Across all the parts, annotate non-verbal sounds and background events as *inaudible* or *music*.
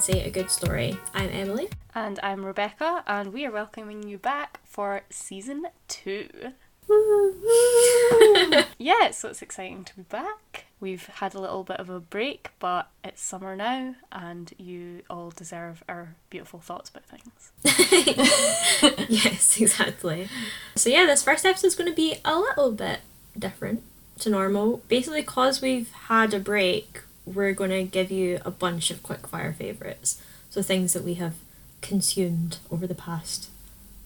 fancy a good story. I'm Emily. And I'm Rebecca, and we are welcoming you back for season two. *laughs* yeah, so it's exciting to be back. We've had a little bit of a break, but it's summer now, and you all deserve our beautiful thoughts about things. *laughs* yes, exactly. So, yeah, this first episode is going to be a little bit different to normal. Basically, because we've had a break, we're going to give you a bunch of quickfire favourites. So, things that we have consumed over the past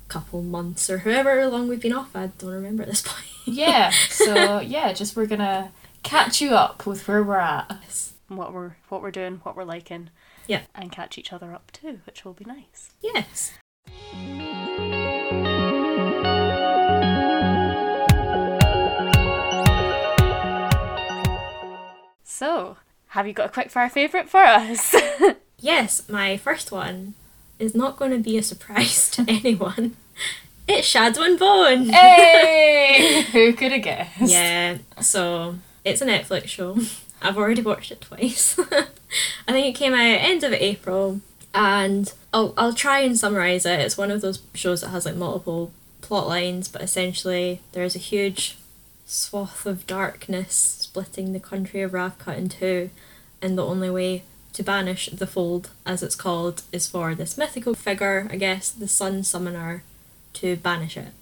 couple months or however long we've been off. I don't remember at this point. yeah, *laughs* so yeah, just we're gonna catch you up with where we're at, what we're what we're doing, what we're liking, Yeah. and catch each other up too, which will be nice. Yes. So, have you got a quickfire favourite for us? *laughs* Yes, my first one is not going to be a surprise to *laughs* anyone. It's Shadow and Bone. hey, *laughs* who could have guessed? Yeah, so it's a Netflix show. I've already watched it twice. I think it came out end of April, and I'll I'll try and summarize it. It's one of those shows that has like multiple plot lines, but essentially there's a huge swath of darkness splitting the country of Ravka in two, and the only way to banish the fold, as it's called, is for this mythical figure, I guess, the Sun Summoner, to banish it.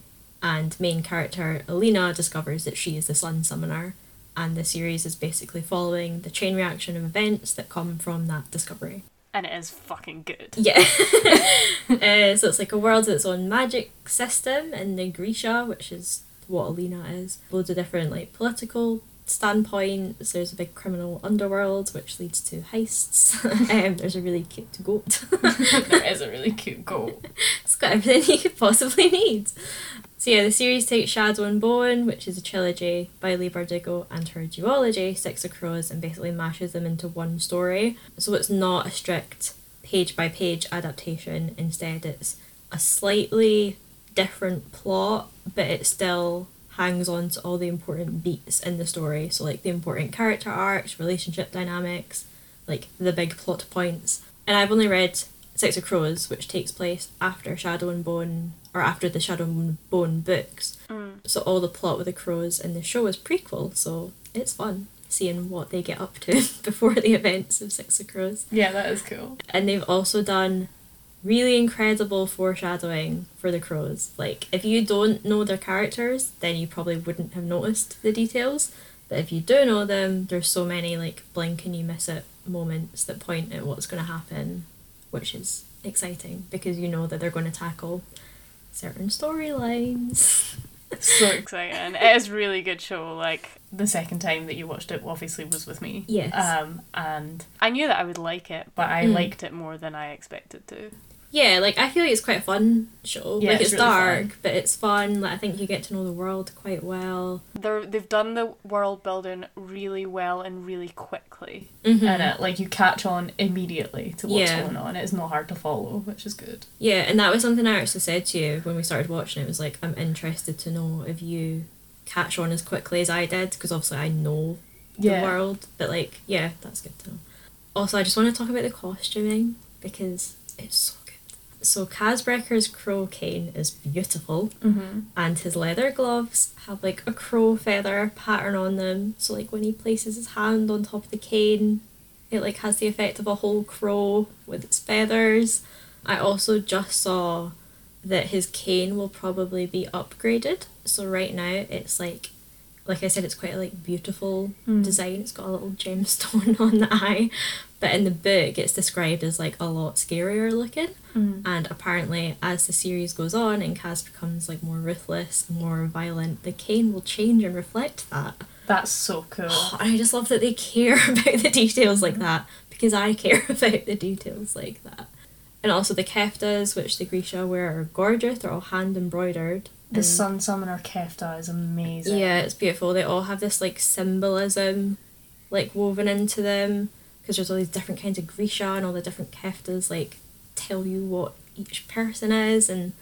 And main character Alina discovers that she is the Sun Summoner, and the series is basically following the chain reaction of events that come from that discovery. And it is fucking good. *laughs* Yeah. *laughs* uh, so it's like a world with its own magic system in the Grisha, which is what Alina is. Loads of different like political standpoints. There's a big criminal underworld which leads to heists. *laughs* um, there's a really cute goat. *laughs* there is a really cute goat. it's got everything *laughs* you could possibly need. So yeah, the series takes Shadow and Bone, which is a trilogy by Leigh Bardugo, and her duology, Six of Crows, and basically mashes them into one story. So it's not a strict page by page adaptation. Instead, it's a slightly different plot, but it still hangs on to all the important beats in the story. So like the important character arcs, relationship dynamics, like the big plot points. And I've only read Six of Crows, which takes place after Shadow and Bone or after the Shadow and Bone books. Mm. So all the plot with the crows in the show is prequel, so it's fun seeing what they get up to *laughs* before the events of Six of Crows. Yeah, that is cool. And they've also done really incredible foreshadowing for the crows. Like if you don't know their characters, then you probably wouldn't have noticed the details. But if you do know them, there's so many like blink and you miss it moments that point at what's going to happen, which is exciting because you know that they're going to tackle certain storylines. so exciting. It is a really good show. Like the second time that you watched it obviously was with me. Yes. Um and I knew that I would like it, but I Mm. liked it more than I expected to. Yeah, like I feel like it's quite a fun show. Yeah, like it's it's, really dark, fun. but it's fun. Like I think you get to know the world quite well. They're they've done the world building really well and really quickly. Mhm. And it like you catch on immediately to what's Yeah. going on. It's not hard to follow, which is good. Yeah, and that was something I actually said to you when we started watching it. Was like, I'm interested to know if you catch on as quickly as I did, because obviously I know the world. But like, yeah, that's good to know. Also, I just want to talk about the costuming because it's so good. So Kaz Brekker's crow cane is beautiful, Mm-hmm. and his leather gloves have like a crow feather pattern on them. So like when he places his hand on top of the cane, it like has the effect of a whole crow with its feathers. I also just saw that his cane will probably be upgraded. So right now it's like like I said it's quite a like beautiful Mm. design. It's got a little gemstone *laughs* on the eye. But in the book it's described as like a lot scarier looking. Mm. And apparently, as the series goes on and Kaz becomes like more ruthless, more violent, the cane will change and reflect that. That's so cool. And I just love that they care *laughs* about the details like that because I care *laughs* about the details like that. And also the keftas, which the Grisha wear, are gorgeous. They're all hand embroidered. The And- Sun Summoner Kefta is amazing. Yeah, it's beautiful. They all have this like symbolism, like woven into them, because there's all these different kinds of Grisha and all the different keftas like tell you what each person is, and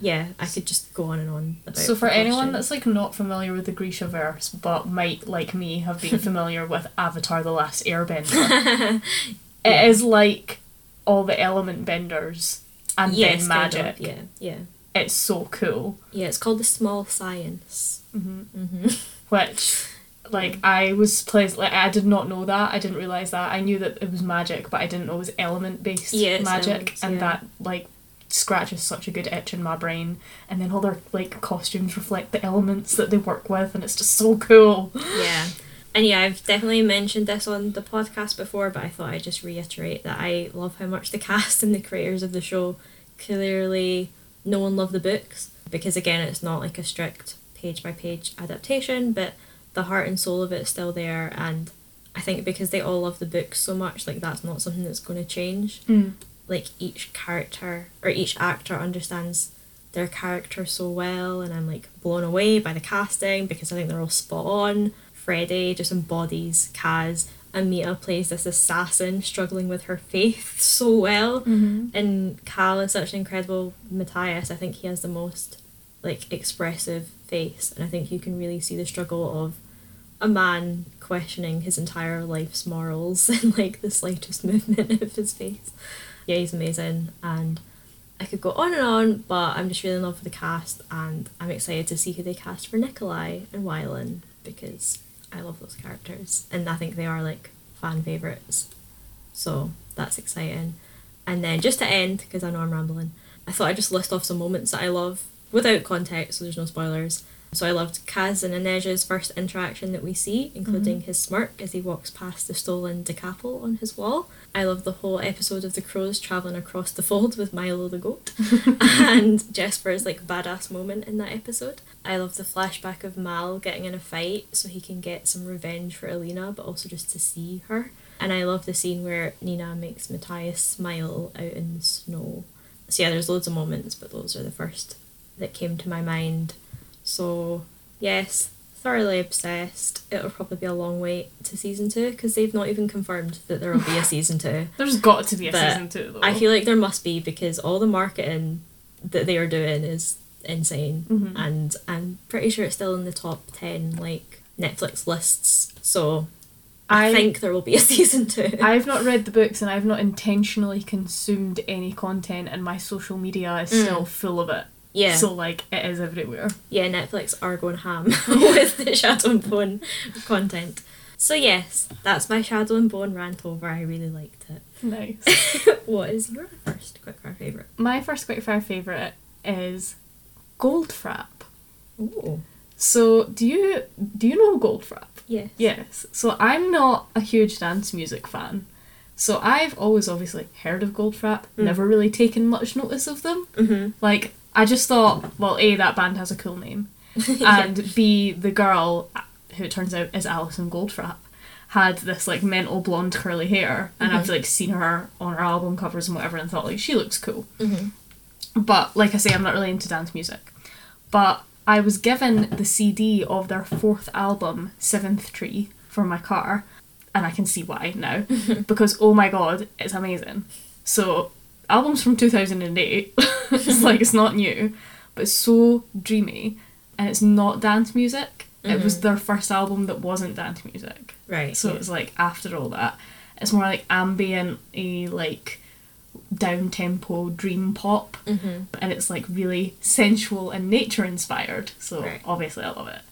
yeah, I could just go on and on. About So for anyone that's like not familiar with the Grisha verse, but might like me have been *laughs* familiar with Avatar: The Last Airbender, *laughs* it is like all the element benders and yes, then kind of, magic. yeah, yeah, It's so cool. yeah. It's called the small science. hmm hmm *laughs* Which, like, I was pleased. Like, I did not know that. I didn't realize that. I knew that it was magic, but I didn't know it was element based Yeah, magic, elements, and yeah. that like scratches such a good itch in my brain. And then all their like costumes reflect the elements that they work with, and it's just so cool. Yeah. And yeah, I've definitely mentioned this on the podcast before, but I thought I'd just reiterate that I love how much the *laughs* cast and the creators of the show clearly know one loved the books. Because again, it's not like a strict page by page adaptation, but the heart and soul of it is still there. And I think because they all love the books so much, like that's not something that's going to change. Mm. Like each character or each actor understands their character so well, and I'm like blown away by the casting because I think they're all spot on. Freddie just embodies Kaz. Amita plays this assassin struggling with her faith so well. Mm-hmm. And Cal is such an incredible Matthias. I think he has the most like expressive face, and I think you can really see the struggle of a man questioning his entire life's morals *laughs* and like the slightest *laughs* movement of his face. Yeah, he's amazing, and I could go on and on, but I'm just really in love with the cast, and I'm excited to see who they cast for Nikolai and Wylan because I love those characters, and I think they are like fan favorites. So that's exciting. And then just to end, because I know I'm rambling, I thought I'd just list off some moments that I love without context, so there's no spoilers. So I loved Kaz and Inej's first interaction that we see, including mm-hmm. his smirk as he walks past the stolen DeKappel on his wall. I love the whole episode of the crows travelling across the fold with Milo the goat, *laughs* *laughs* and Jesper's like badass moment in that episode. I love the flashback of Mal getting in a fight so he can get some revenge for Alina, but also just to see her. And I love the scene where Nina makes Matthias smile out in the snow. So yeah, there's loads of moments, but those are the first that came to my mind. So yes, thoroughly obsessed. It'll probably be a long wait to season two because they've not even confirmed that there will be a season two. *laughs* There's got to be a But season two though. I feel like there must be because all the marketing that they are doing is insane, Mhm. and I'm pretty sure it's still in the top ten like Netflix lists. So I, I think there will be a *laughs* season two. I've not read the books and I've not intentionally consumed any content, and my social media is Mm. still full of it. yeah, So like it is everywhere. yeah, Netflix are going ham *laughs* *laughs* with the Shadow and Bone content. So yes, that's my Shadow and Bone rant over. I really liked it. Nice. what is your first quickfire favourite? my first quickfire favorite is Goldfrapp. Oh, So do you do you know Goldfrapp? yes. Yes. So I'm not a huge dance music fan. So I've always obviously heard of Goldfrapp, Mm. never really taken much notice of them. Mm-hmm. Like I just thought, well, A, that band has a cool name. *laughs* and B, the girl, who it turns out is Alison Goldfrapp, had this like mental blonde curly hair, and I've like seen her on her album covers and whatever, and thought like she looks cool. hmm But like I say, I'm not really into dance music. But I was given the CD of their fourth album, Seventh Tree, for my car, and I can see why now *laughs* because oh my god, it's amazing. So albums from 2008, *laughs* it's like it's not new, but it's so dreamy, and it's not dance music. It was mm-hmm. their first album that wasn't dance music. Right. So yeah. it was like after all that, it's more like ambient, like down tempo dream pop, Mhm. and it's like really sensual and nature inspired. So Right. obviously I love it.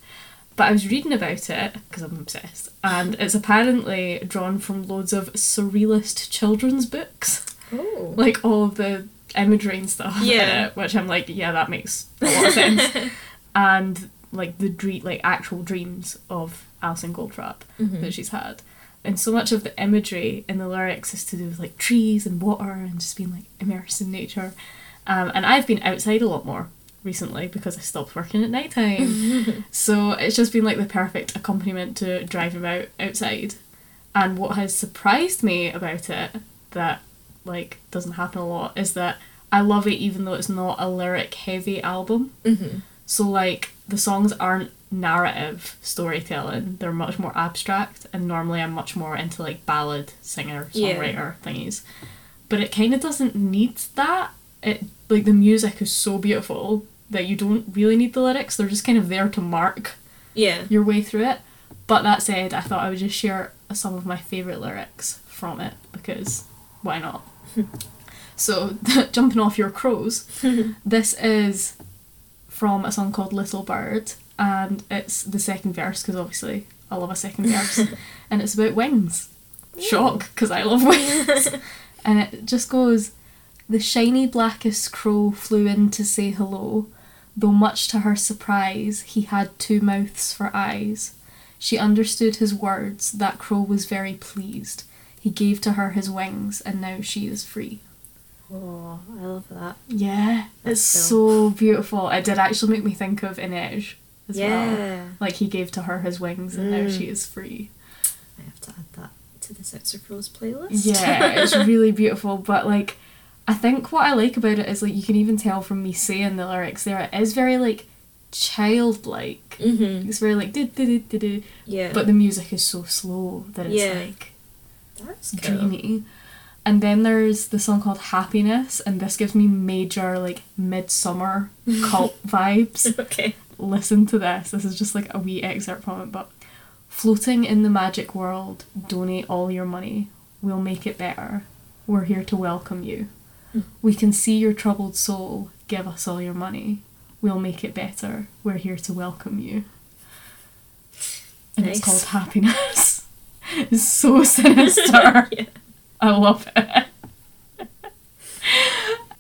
But I was reading about it because I'm obsessed, and it's apparently drawn from loads of surrealist children's books, Oh. like all of the imagery and stuff. in Yeah. it, which I'm like, yeah, that makes a lot of sense. *laughs* and like the dream, like actual dreams of Alison Goldfrapp Mhm. that she's had. And so much of the imagery in the lyrics is to do with like trees and water and just being like immersed in nature. Um, and I've been outside a lot more recently because I stopped working at night time. *laughs* so it's just been like the perfect accompaniment to driving about outside. And what has surprised me about it that like doesn't happen a lot is that I love it even though it's not a lyric heavy album. Mhm. So like the songs aren't narrative storytelling; they're much more abstract. And normally I'm much more into like ballad singer Yeah. songwriter thingies, but it kind of doesn't need that. it like the music is so beautiful that you don't really need the lyrics. They're just kind of there to mark Yeah. your way through it. But that said, I thought I would just share some of my favourite lyrics from it because why not? *laughs* so, *laughs* jumping off your crows, *laughs* this is from a song called Little Bird, and it's the second verse because obviously I love a second verse, *laughs* and it's about wings. Shock, because I love wings. *laughs* and it just goes The shiny blackest crow flew in to say hello, though much to her surprise, he had two mouths for eyes. She understood his words, that crow was very pleased. He gave to her his wings, and now she is free. Oh, I love that. Yeah, That's it's so- so beautiful. It did actually make me think of Inej as well. yeah. Like he gave to her his wings, and now Mm. she is free. I have to add that to the Six of Crows playlist. Yeah, it's *laughs* really beautiful. But like, I think what I like about it is like you can even tell from me saying the lyrics there. It is very like childlike. mhm. It's very like do do do do. Yeah. But the music is so slow that it's Yeah. like that's cool. dreamy. And then there's the song called Happiness, and this gives me major like midsummer cult *laughs* vibes. Okay. Listen to this. This is just like a wee excerpt from it, but floating in the magic world, donate all your money. We'll make it better. We're here to welcome you. Hmm. We can see your troubled soul. Give us all your money. We'll make it better. We're here to welcome you. And it's called Happiness. *laughs* it's so sinister. *laughs* Yeah. I love it.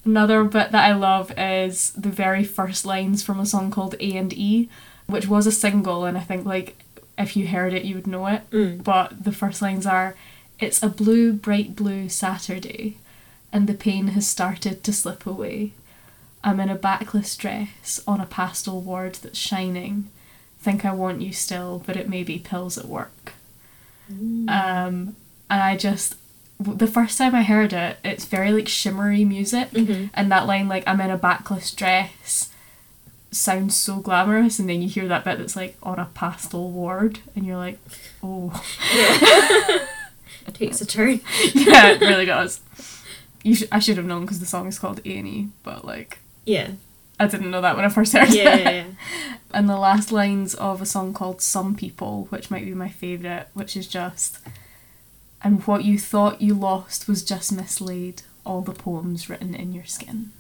Another bit that I love is the very first lines from a song called A and E, which was a single, and I think like if you heard it, you would know it. Mm. But the first lines are, "It's a blue, bright blue Saturday, and the pain has started to slip away. I'm in a backless dress on a pastel ward that's shining. Think I want you still, but it may be pills at work." Um, and I just the first time I heard it, it's very like shimmery music, Mhm. and that line like I'm in a backless dress sounds so glamorous, and then you hear that bit that's like on a pastel ward, and you're like, oh, Yeah. *laughs* it takes a turn. *laughs* yeah, it really does. You sh- I should have known because the song is called A and E, but like Yeah. I didn't know that when I first heard Yeah, it. yeah, yeah. *laughs* and the last lines of a song called Some People, which might be my favourite, which is just And what you thought you lost was just mislaid, all the poems written in your skin.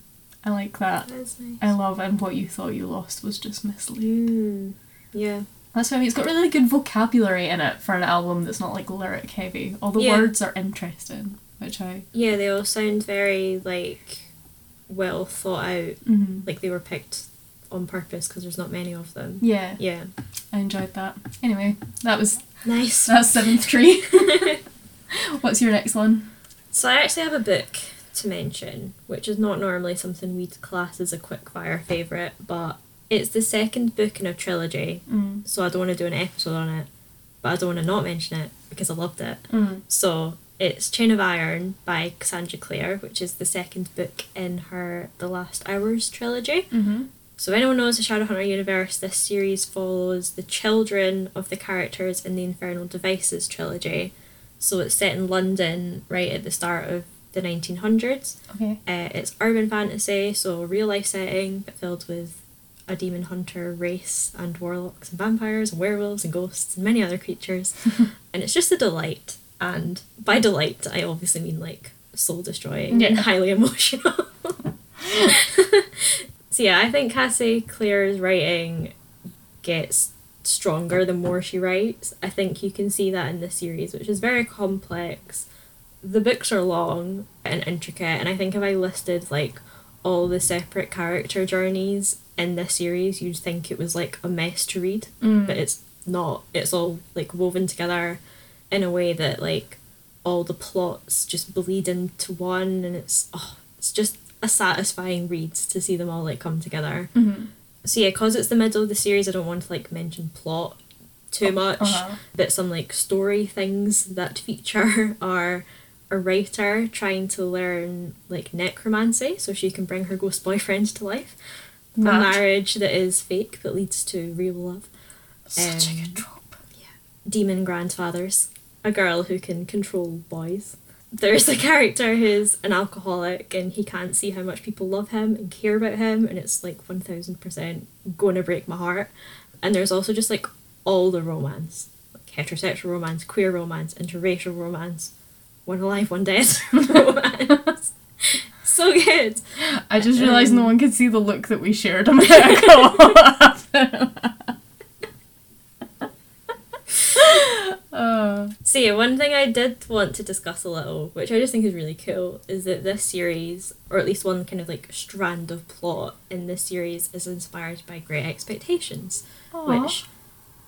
I like that. That's nice. I love and what you thought you lost was just mislaid. Mm. Yeah. That's what I mean. It's got really good vocabulary in it for an album that's not like lyric heavy. All the Yeah. words are interesting, which I Yeah, they all sound very like well thought out. mhm. Like they were picked on purpose because there's not many of them. yeah, Yeah. I enjoyed that. Anyway, that was Nice. that's seventh tree. *laughs* *laughs* What's your next one? So I actually have a book to mention, which is not normally something we'd class as a quickfire favourite, but it's the second book in a trilogy, Mm. so I don't want to do an episode on it, but I don't want to not mention it because I loved it. Mm. So it's Chain of Iron by Cassandra Clare, which is the second book in her The Last Hours trilogy. Mm-hmm. So if anyone knows the Shadowhunter universe, this series follows the children of the characters in the Infernal Devices trilogy. So it's set in London right at the start of the 1900s. Okay. Uh, it's urban fantasy, so real life setting, but filled with a demon hunter race and warlocks and vampires and werewolves and ghosts and many other creatures. *laughs* and it's just a delight. And by delight, I obviously mean like soul destroying and highly *laughs* emotional. *laughs* so yeah, I think Cassie Clare's writing gets stronger the more she writes. I think you can see that in this series, which is very complex. The books are long and intricate, and I think if I listed like all the separate character journeys in this series, you'd think it was like a mess to read, Mm. but it's not. It's all like woven together in a way that like all the plots just bleed into one, and it's oh, it's just a satisfying read to see them all like come together. Mhm. So yeah, cause it's the middle of the series, I don't want to like mention plot too much. Uh-huh. But some like story things that feature *laughs* are a writer trying to learn like necromancy so she can bring her ghost boyfriend to life. A marriage that is fake but leads to real love. Such a Um, good trope. Yeah. Demon grandfathers. A girl who can control boys. There's a character who's an alcoholic and he can't see how much people love him and care about him and it's like 1000% gonna break my heart. And there's also just like all the romance like heterosexual romance queer romance interracial romance one alive one dead *laughs* romance. So good. I just realised Um, no one could see the look that we shared a minute ago. Uh, So yeah, one thing I did want to discuss a little, which I just think is really cool, is that this series, or at least one kind of like strand of plot in this series, is inspired by Great Expectations, Aw. which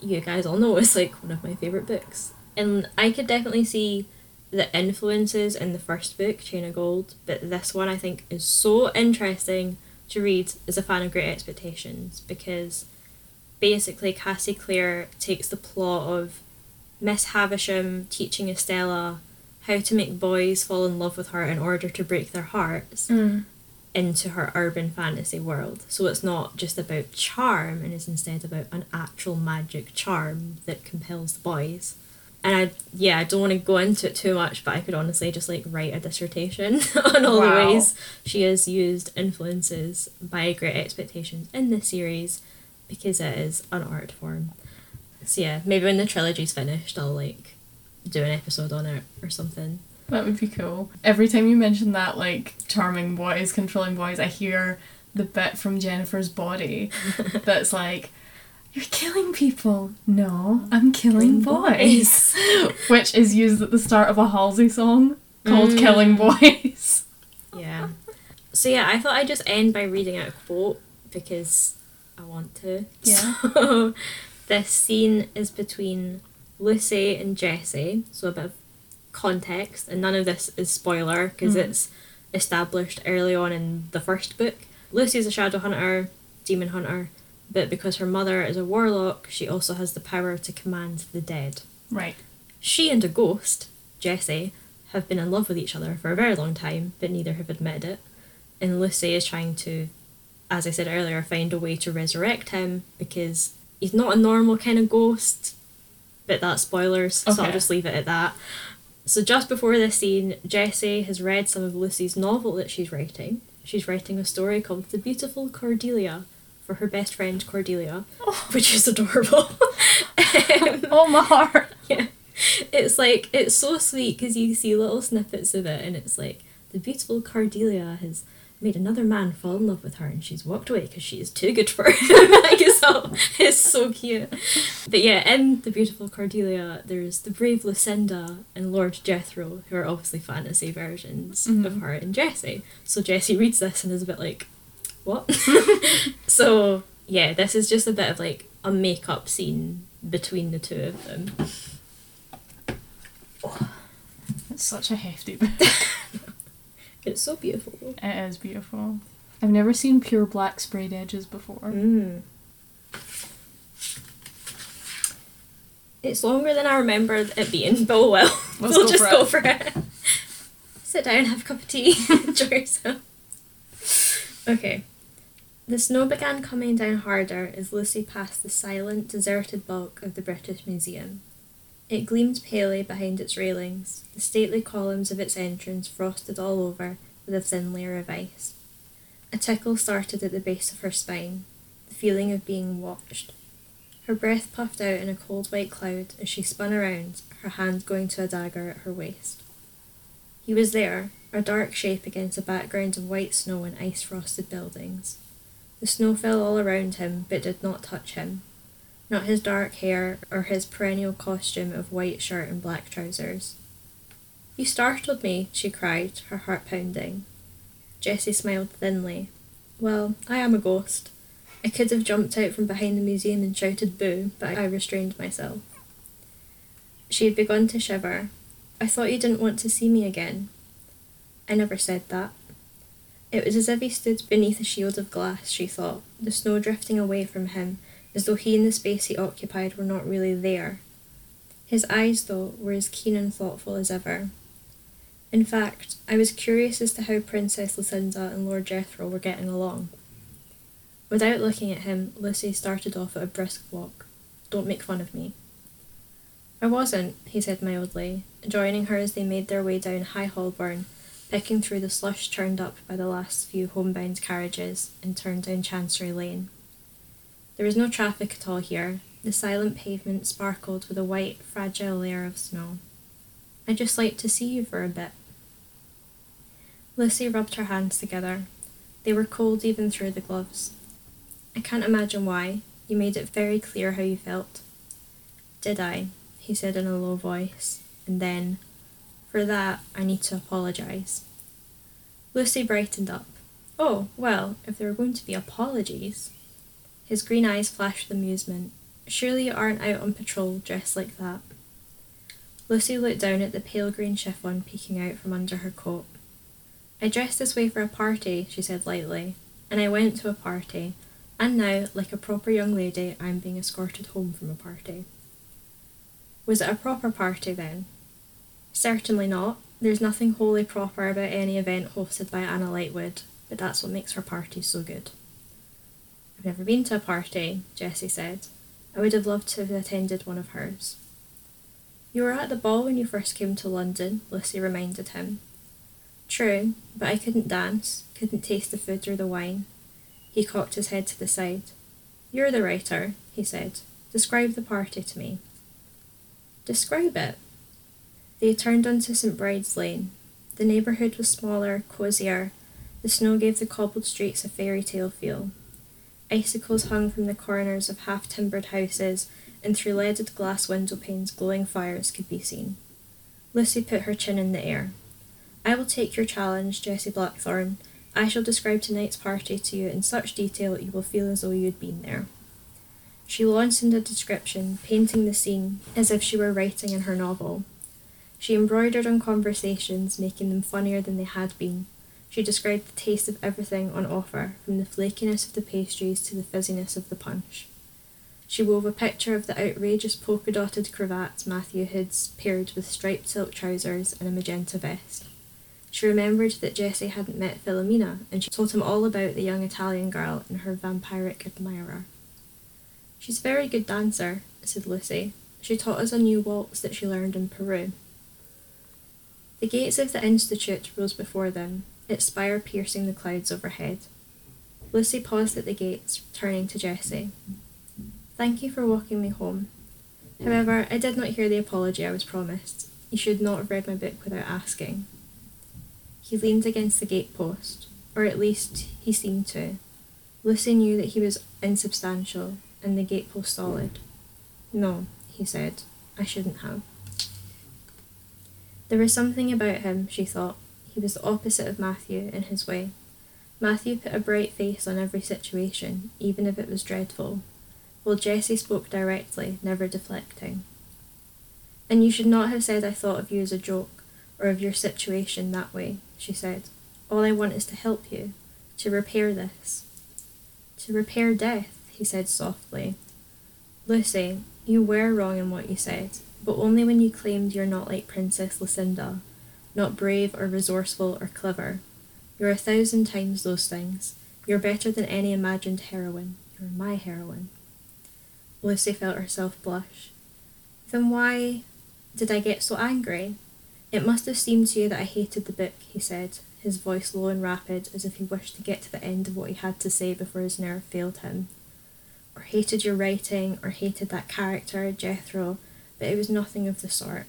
you guys all know is like one of my favorite books. And I could definitely see the influences in the first book, Chain of Gold, but this one I think is so interesting to read as a fan of Great Expectations because basically Cassie Clare takes the plot of Miss Havisham teaching Estella how to make boys fall in love with her in order to break their hearts Mm. into her urban fantasy world. So it's not just about charm and it's instead about an actual magic charm that compels the boys. And I yeah, I don't want to go into it too much, but I could honestly just like write a dissertation *laughs* on all the ways she has used influences by Great Expectations in this series because it is an art form. So yeah, maybe when the trilogy's finished I'll like do an episode on it or something. That would be cool. Every time you mention that, like, charming boys, controlling boys, I hear the bit from Jennifer's body *laughs* that's like, You're killing people. No, I'm killing boys. *laughs* Which is used at the start of a Halsey song called Mm. Killing Boys. *laughs* Yeah. So yeah, I thought I'd just end by reading out a quote because I want to. Yeah. So this scene is between Lucy and Jesse, so a bit of context, and none of this is spoiler because Mm. it's established early on in the first book. Lucy is a shadow hunter, demon hunter, but because her mother is a warlock, she also has the power to command the dead. Right. She and a ghost, Jesse, have been in love with each other for a very long time, but neither have admitted it. And Lucy is trying to, as I said earlier, find a way to resurrect him because he's not a normal kind of ghost. But that's spoilers, so I'll just leave it at that. So just before this scene, Jesse has read some of Lucy's novel that she's writing. She's writing a story called The Beautiful Cordelia for her best friend Cordelia, which is adorable. Um, *laughs* *laughs* Oh, my heart. yeah. It's like, it's so sweet because you see little snippets of it and it's like, the beautiful Cordelia has made another man fall in love with her and she's walked away because she is too good for *laughs* him. *laughs* like it's, all, it's so cute. But yeah, in the beautiful Cordelia, there's the brave Lucinda and Lord Jethro, who are obviously fantasy versions of Mhm. her and Jesse. So Jesse reads this and is a bit like, what? *laughs* so yeah, this is just a bit of like a make-up scene between the two of them. It's such a hefty book. It's so beautiful. It is beautiful. I've never seen pure black sprayed edges before. Mm. It's longer than I remember it being, but oh *laughs* well. Let's we'll go just for go it. for it. Sit down, have a cup of tea, *laughs* enjoy yourself. Okay. The snow began coming down harder as Lucy passed the silent, deserted bulk of the British Museum. It gleamed palely behind its railings, the stately columns of its entrance frosted all over with a thin layer of ice. A tickle started at the base of her spine, the feeling of being watched. Her breath puffed out in a cold white cloud as she spun around, her hand going to a dagger at her waist. He was there, a dark shape against a background of white snow and ice frosted buildings. The snow fell all around him, but did not touch him. Not his dark hair or his perennial costume of white shirt and black trousers. You startled me, she cried, her heart pounding. Jesse smiled thinly. Well, I am a ghost. I could have jumped out from behind the museum and shouted boo, but I restrained myself. She had begun to shiver. I thought you didn't want to see me again. I never said that. It was as if he stood beneath a shield of glass, she thought, the snow drifting away from him, as though he and the space he occupied were not really there. His eyes, though, were as keen and thoughtful as ever. In fact, I was curious as to how Princess Lucinda and Lord Jethro were getting along. Without looking at him, Lucy started off at a brisk walk. Don't make fun of me. I wasn't, he said mildly, joining her as they made their way down High Holborn, picking through the slush churned up by the last few homebound carriages, and turned down Chancery Lane. There was no traffic at all here. The silent pavement sparkled with a white, fragile layer of snow. I'd just like to see you for a bit. Lucy rubbed her hands together. They were cold even through the gloves. I can't imagine why. You made it very clear how you felt. Did I? he said in a low voice, and then, for that, I need to apologise. Lucy brightened up. Oh, well, if there were going to be apologies. His green eyes flashed with amusement. Surely you aren't out on patrol dressed like that. Lucy looked down at the pale green chiffon peeking out from under her coat. I dressed this way for a party, she said lightly, and I went to a party, and now, like a proper young lady, I am being escorted home from a party. Was it a proper party then? Certainly not. There's nothing wholly proper about any event hosted by Anna Lightwood, but that's what makes her parties so good. I've never been to a party, Jesse said. I would have loved to have attended one of hers. You were at the ball when you first came to London, Lucy reminded him. True, but I couldn't dance, couldn't taste the food or the wine. He cocked his head to the side. You're the writer, he said. Describe the party to me. Describe it. They turned onto St. Bride's Lane. The neighbourhood was smaller, cosier. The snow gave the cobbled streets a fairy tale feel. Icicles hung from the corners of half timbered houses, and through leaded glass window panes glowing fires could be seen. Lucy put her chin in the air. I will take your challenge, Jesse Blackthorn. I shall describe tonight's party to you in such detail that you will feel as though you had been there. She launched into description, painting the scene as if she were writing in her novel. She embroidered on conversations, making them funnier than they had been. She described the taste of everything on offer, from the flakiness of the pastries to the fizziness of the punch. She wove a picture of the outrageous polka dotted cravats Matthew had paired with striped silk trousers and a magenta vest. She remembered that Jesse hadn't met Philomena, and she told him all about the young Italian girl and her vampiric admirer. She's a very good dancer, said Lucy. She taught us a new waltz that she learned in Peru. The gates of the Institute rose before them, its spire piercing the clouds overhead. Lucy paused at the gates, turning to Jesse. Thank you for walking me home. However, I did not hear the apology I was promised. You should not have read my book without asking. He leaned against the gate post, or at least he seemed to. Lucy knew that he was insubstantial and the gatepost solid. No, he said, I shouldn't have. There was something about him, she thought. He was the opposite of Matthew in his way. Matthew put a bright face on every situation, even if it was dreadful, while Jesse spoke directly, never deflecting. And you should not have said I thought of you as a joke or of your situation that way, she said. All I want is to help you, to repair this. To repair death, he said softly. Lucy, you were wrong in what you said, but only when you claimed you're not like Princess Lucinda, not brave or resourceful or clever. You're a thousand times those things. You're better than any imagined heroine. You're my heroine. Lucy felt herself blush. Then why did I get so angry? It must have seemed to you that I hated the book, he said, his voice low and rapid, as if he wished to get to the end of what he had to say before his nerve failed him. Or hated your writing, or hated that character, Jethro, but it was nothing of the sort.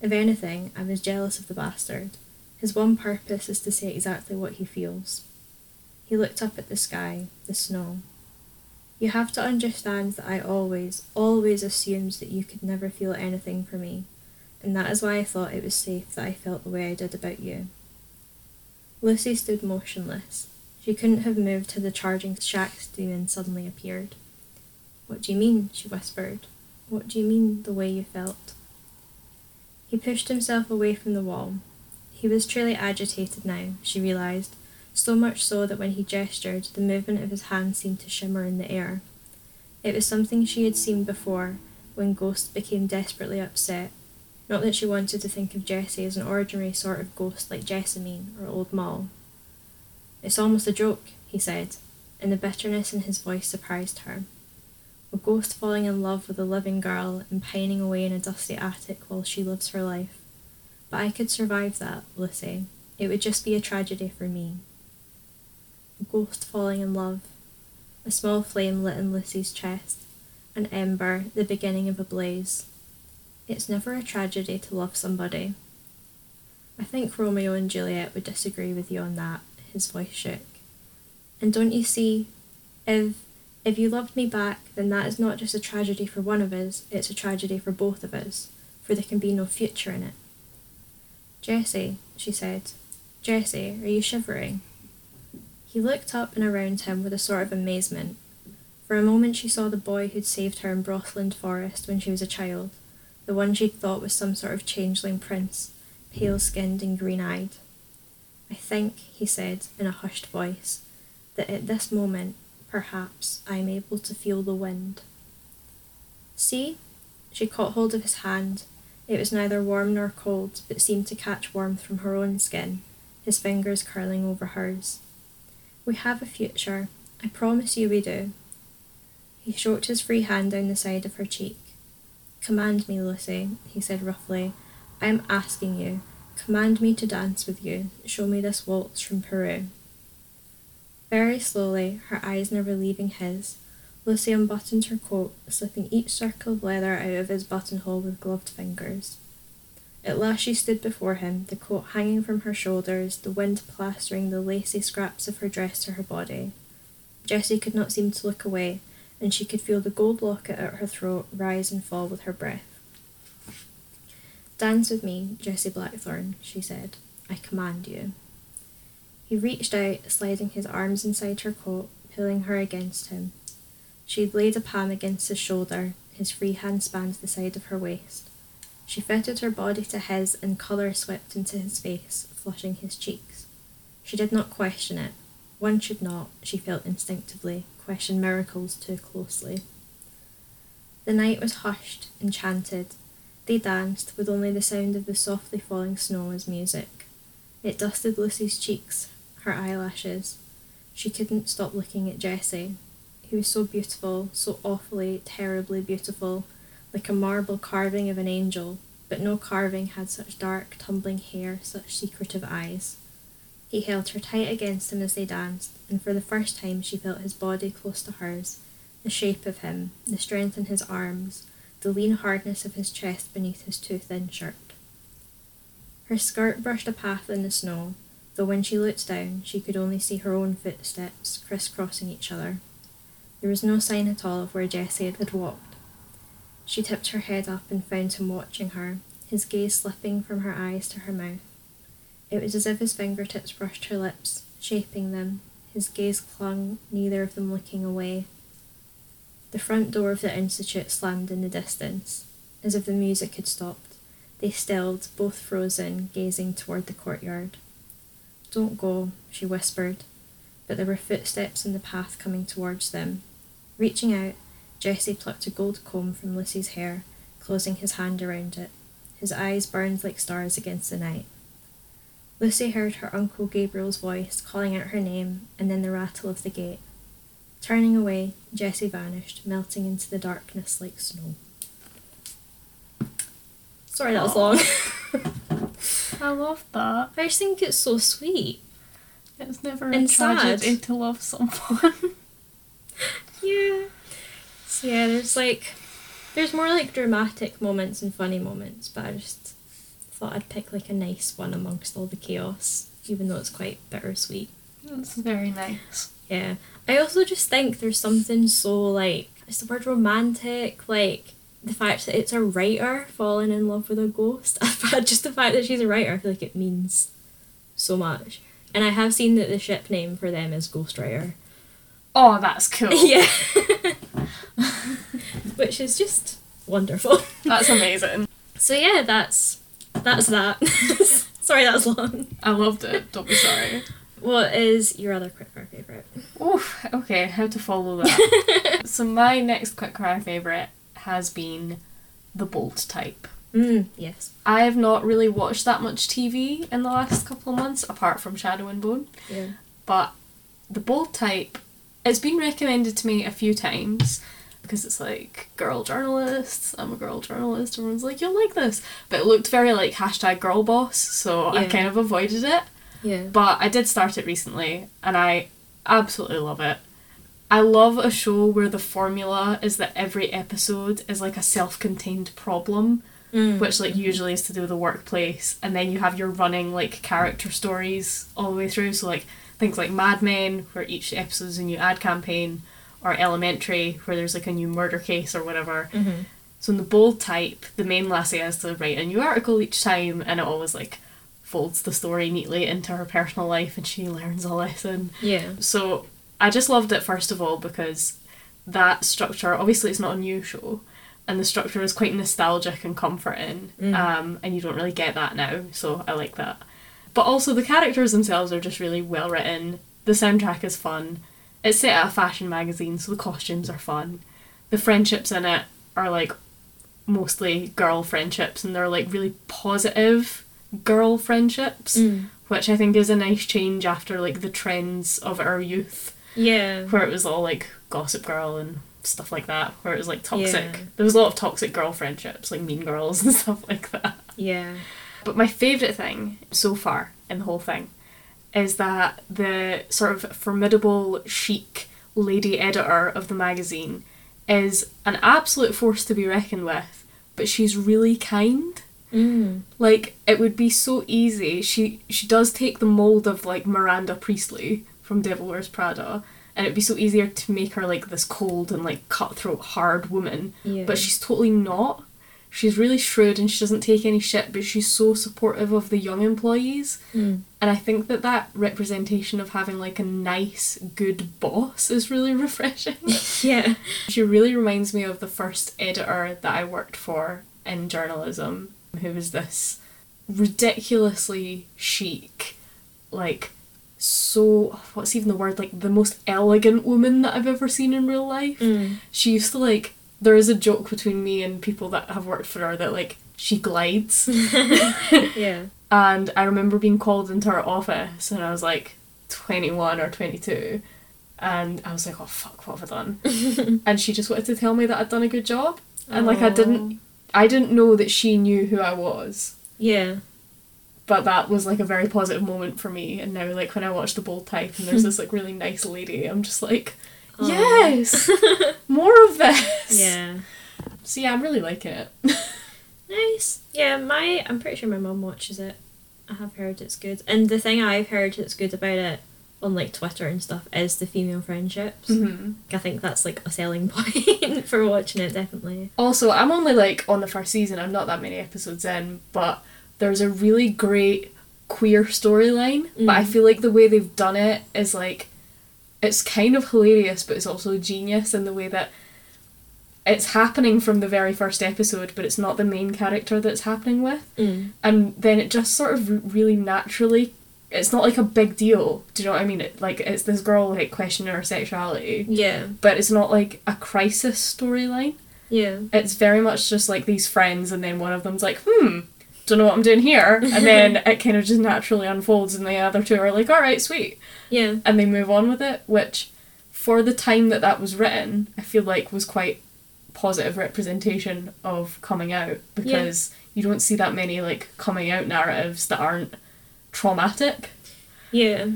If anything, I was jealous of the bastard. His one purpose is to say exactly what he feels. He looked up at the sky, the snow. You have to understand that I always, always assumed that you could never feel anything for me and that is why I thought it was safe that I felt the way I did about you. Lucy stood motionless. She couldn't have moved had the charging Shax demon suddenly appeared. What do you mean? she whispered. What do you mean, the way you felt? He pushed himself away from the wall. He was truly agitated now, she realised, so much so that when he gestured, the movement of his hand seemed to shimmer in the air. It was something she had seen before, when ghosts became desperately upset not that she wanted to think of Jesse as an ordinary sort of ghost like Jessamine or Old Moll. It's almost a joke, he said, and the bitterness in his voice surprised her. A ghost falling in love with a living girl and pining away in a dusty attic while she lives her life. But I could survive that, Lucy. It would just be a tragedy for me. A ghost falling in love. A small flame lit in Lucy's chest. An ember, the beginning of a blaze. It's never a tragedy to love somebody. I think Romeo and Juliet would disagree with you on that, his voice shook. And don't you see, if if you loved me back, then that is not just a tragedy for one of us, it's a tragedy for both of us, for there can be no future in it. Jesse, she said. Jesse, are you shivering? He looked up and around him with a sort of amazement. For a moment she saw the boy who'd saved her in Brocelind Forest when she was a child, the one she'd thought was some sort of changeling prince, pale skinned and green eyed. I think, he said in a hushed voice, that at this moment, perhaps, I am able to feel the wind. See? She caught hold of his hand. It was neither warm nor cold, but seemed to catch warmth from her own skin, his fingers curling over hers. We have a future. I promise you we do. He stroked his free hand down the side of her cheek. Command me, Lucy, he said roughly. I am asking you. Command me to dance with you. Show me this waltz from Peru. Very slowly, her eyes never leaving his, Lucy unbuttoned her coat, slipping each circle of leather out of his buttonhole with gloved fingers. At last she stood before him, the coat hanging from her shoulders, the wind plastering the lacy scraps of her dress to her body. Jesse could not seem to look away, and she could feel the gold locket at her throat rise and fall with her breath. Dance with me, Jesse Blackthorn, she said. I command you. He reached out, sliding his arms inside her coat, pulling her against him. She laid a palm against his shoulder, his free hand spanned the side of her waist. She fitted her body to his, and colour swept into his face, flushing his cheeks. She did not question it. One should not, she felt instinctively, question miracles too closely. The night was hushed, enchanted. They danced, with only the sound of the softly falling snow as music. It dusted Lucy's cheeks, her eyelashes. She couldn't stop looking at Jesse. He was so beautiful, so awfully, terribly beautiful, like a marble carving of an angel, but no carving had such dark, tumbling hair, such secretive eyes. He held her tight against him as they danced, and for the first time she felt his body close to hers, the shape of him, the strength in his arms, the lean hardness of his chest beneath his too thin shirt. Her skirt brushed a path in the snow, though when she looked down she could only see her own footsteps crisscrossing each other. There was no sign at all of where Jesse had walked. She tipped her head up and found him watching her, his gaze slipping from her eyes to her mouth. It was as if his fingertips brushed her lips, shaping them, his gaze clung, neither of them looking away. The front door of the institute slammed in the distance, as if the music had stopped. They stilled, both frozen, gazing toward the courtyard. Don't go, she whispered, but there were footsteps in the path coming towards them. Reaching out, Jesse plucked a gold comb from Lucy's hair, closing his hand around it. His eyes burned like stars against the night. Lucy heard her Uncle Gabriel's voice calling out her name and then the rattle of the gate. Turning away, Jesse vanished, melting into the darkness like snow. Sorry that was long. *laughs* I love that. I just think it's so sweet. It's never And a tragedy sad. to love someone. *laughs* Yeah. So yeah, there's like there's more like dramatic moments and funny moments, but I just thought I'd pick like a nice one amongst all the chaos, even though it's quite bittersweet. It's very nice. Yeah. I also just think there's something so like it's the word romantic, like the fact that it's a writer falling in love with a ghost. *laughs* just the fact that she's a writer, I feel like it means so much. And I have seen that the ship name for them is Ghostwriter. Oh, that's cool. *laughs* Yeah. *laughs* Which is just wonderful. That's amazing. So yeah, that's that's that. sorry that was long. I loved it. Don't be sorry. What is your other quickfire favourite? Oof, okay, how to follow that. so my next quickfire favourite has been the bold type. Mm, yes. I have not really watched that much TV in the last couple of months, apart from Shadow and Bone. Yeah. But the bold type, it's been recommended to me a few times, because it's like girl journalists. I'm a girl journalist. Everyone's like, you'll like this, but it looked very like hashtag girl boss, so I kind of avoided it. Yeah. But I did start it recently, and I absolutely love it. I love a show where the formula is that every episode is like a self-contained problem, Mm. which like usually is to do with the workplace, and then you have your running like character stories all the way through. So like things like Mad Men, where each episode is a new ad campaign, or Elementary, where there's like a new murder case or whatever. Mhm. So in the bold type, the main lassie has to write a new article each time, and it always like folds the story neatly into her personal life, and she learns a lesson. Yeah. So I just loved it first of all because that structure. Obviously, it's not a new show, and the structure is quite nostalgic and comforting. Mm. Um, and you don't really get that now, so I like that. But also the characters themselves are just really well written. The soundtrack is fun. It's set at a fashion magazine, so the costumes are fun. The friendships in it are like mostly girl friendships, and they're like really positive girl friendships, Mm. which I think is a nice change after like the trends of our youth, Yeah. where it was all like Gossip Girl and stuff like that, where it was like toxic. Yeah. There was a lot of toxic girl friendships, like Mean Girls *laughs* and stuff like that. Yeah. But my favourite thing so far in the whole thing is that the sort of formidable, chic lady editor of the magazine is an absolute force to be reckoned with, but she's really kind. Mm. Like it would be so easy. She she does take the mold of like Miranda Priestly from Devil Wears Prada, and it'd be so easier to make her like this cold and like cutthroat hard woman. Yeah. But she's totally not. She's really shrewd and she doesn't take any shit, but she's so supportive of the young employees. Mm. And I think that that representation of having like a nice, good boss is really *laughs* refreshing. *laughs* Yeah. she really reminds me of the first editor that I worked for in journalism, who was this ridiculously chic, like so what's even the word like the most elegant woman that I've ever seen in real life. Mm. She used to like there is a joke between me and people that have worked for her that like she glides. *laughs* Yeah. And I remember being called into her office and I was like 21 or 22. And I was like, oh fuck, what have I done? *laughs* and she just wanted to tell me that I'd done a good job. And like I didn't I didn't know that she knew who I was. Yeah. But that was like a very positive moment for me. And now like when I watch the bold type and there's this like really nice lady, I'm just like, Aw. Yes! *laughs* More of this. Yeah. So yeah, I'm really liking it. *laughs* Nice. Yeah, my I'm pretty sure my mom watches it. I have heard it's good. And the thing I've heard that's good about it on like Twitter and stuff is the female friendships. hmm I think that's like a selling *laughs* point for watching it definitely. Also, I'm only like on the first season, I'm not that many episodes in, but there's a really great queer storyline. But I Mm. feel like the way they've done it is like it's kind of hilarious, but it's also genius in the way that it's happening from the very first episode, but it's not the main character that's happening with. Mm. And then it just sort of really naturally it's not like a big deal. Do you know what I mean? It like it's this girl like questioning her sexuality, Yeah. but it's not like a crisis storyline Yeah. it's very much just like these friends and then one of them's like hmm don't know what i'm doing here. And then *laughs* it kind of just naturally unfolds and the other two are like all right sweet. Yeah. and they move on with it which for the time that that was written i feel like was quite positive representation of coming out because you don't see that many like coming out narratives that aren't traumatic. Yeah.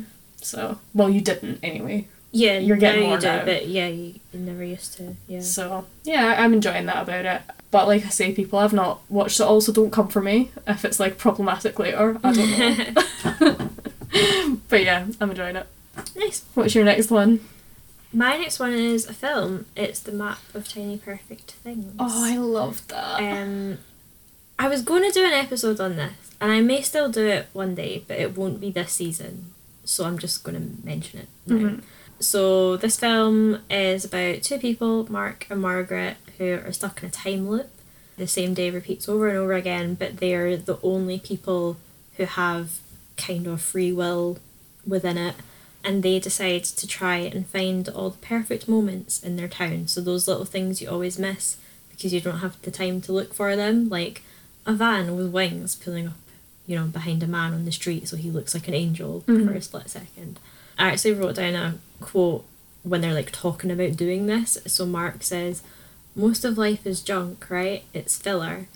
so well you didn't anyway Yeah. You're getting more you do, but yeah, you, never used to. Yeah. So yeah, I'm enjoying that about it. But like I say, people I've not watched it all, so don't come for me if it's like problematic later. I don't know. *laughs* but yeah, I'm enjoying it. nice. What's your next one? My next one is a film. It's the map of tiny perfect things. Oh, I love that. Um, I was going to do an episode on this, and I may still do it one day, but it won't be this season. So I'm just going to mention it now. Mhm. So this film is about two people, Mark and Margaret, who are stuck in a time loop. The same day repeats over and over again, but they're the only people who have kind of free will within it. And they decide to try and find all the perfect moments in their town. So those little things you always miss because you don't have the time to look for them, like a van with wings pulling up, you know, behind a man on the street so he looks like an angel for Mhm. a split second. I actually wrote down a quote when they're like talking about doing this. So Mark says, most of life is junk, right? It's filler.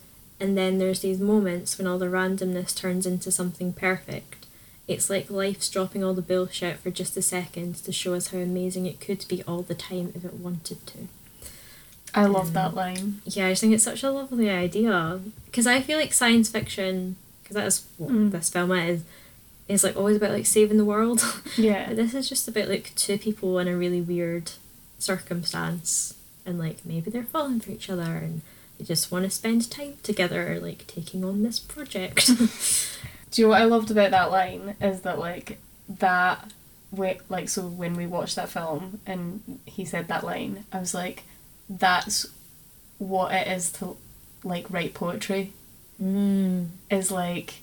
And then there's these moments when all the randomness turns into something perfect. It's like life's dropping all the bullshit for just a second to show us how amazing it could be all the time if it wanted to. I love Um, that line. Yeah, I just think it's such a lovely idea. Because I feel like science fiction, because that is what Mm. this film is, is like always about like saving the world. *laughs* Yeah. But this is just about like two people in a really weird circumstance and like maybe they're falling for each other and they just want to spend time together like taking on this project. *laughs* Do you know what I loved about that line is that like that way like so when we watched that film and he said that line, I was like, that's what it is to like write poetry mm. is like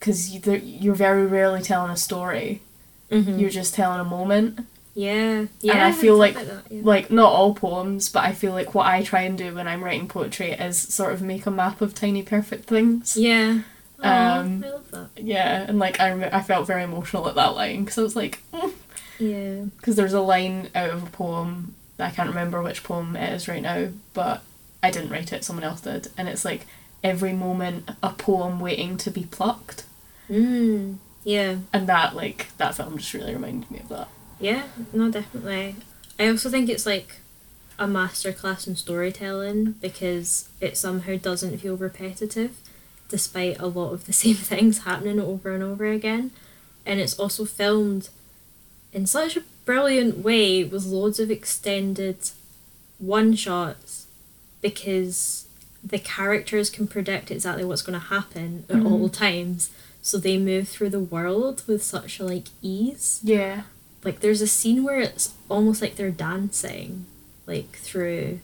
because you, you're very rarely telling a story hmm you're just telling a moment yeah, yeah. And I feel like- that, yeah. like not all poems but i feel like what i try and do when i'm writing poetry is sort of make a map of tiny perfect things yeah. Um, I love that. yeah and like i, rem- I felt very emotional at that line because i was like Yeah. because there's a line out of a poem that i can't remember which poem it is right now but i didn't write it someone else did and it's like every moment a poem waiting to be plucked Mm. Yeah. and that like that film just really reminded me of that Yeah, no, definitely. I also think it's like a masterclass in storytelling because it somehow doesn't feel repetitive despite a lot of the *laughs* same things happening over and over again. And it's also filmed in such a brilliant way with loads of extended one shots because the characters can predict exactly what's going to happen at all times. So they move through the world with such like ease. Yeah. Like there's a scene where it's almost like they're dancing like through